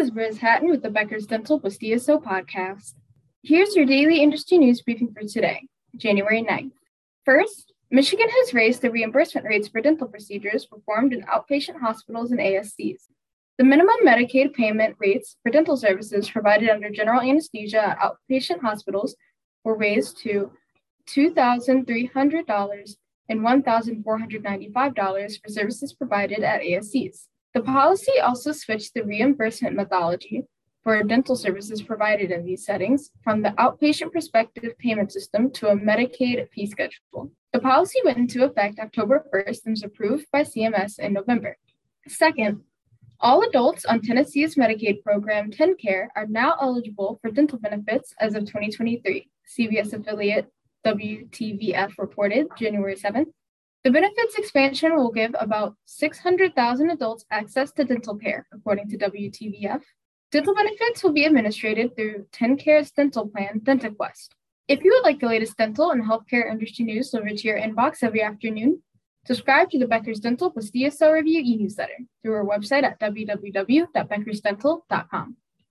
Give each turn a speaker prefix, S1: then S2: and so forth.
S1: is Riz Hatton with the Becker's Dental with DSO podcast. Here's your daily industry news briefing for today, January 9th. First, Michigan has raised the reimbursement rates for dental procedures performed in outpatient hospitals and ASCs. The minimum Medicaid payment rates for dental services provided under general anesthesia at outpatient hospitals were raised to $2,300 and $1,495 for services provided at ASCs. The policy also switched the reimbursement methodology for dental services provided in these settings from the outpatient prospective payment system to a Medicaid fee schedule. The policy went into effect October 1st and was approved by CMS in November. Second, all adults on Tennessee's Medicaid program TennCare are now eligible for dental benefits as of 2023, CBS affiliate WTVF reported January 7th. The benefits expansion will give about 600,000 adults access to dental care, according to WTVF. Dental benefits will be administered through TennCare's dental plan, DentaQuest. If you would like the latest dental and healthcare industry news delivered to your inbox every afternoon, subscribe to the Becker's Dental plus DSO Review e-newsletter through our website at www.beckersdental.com.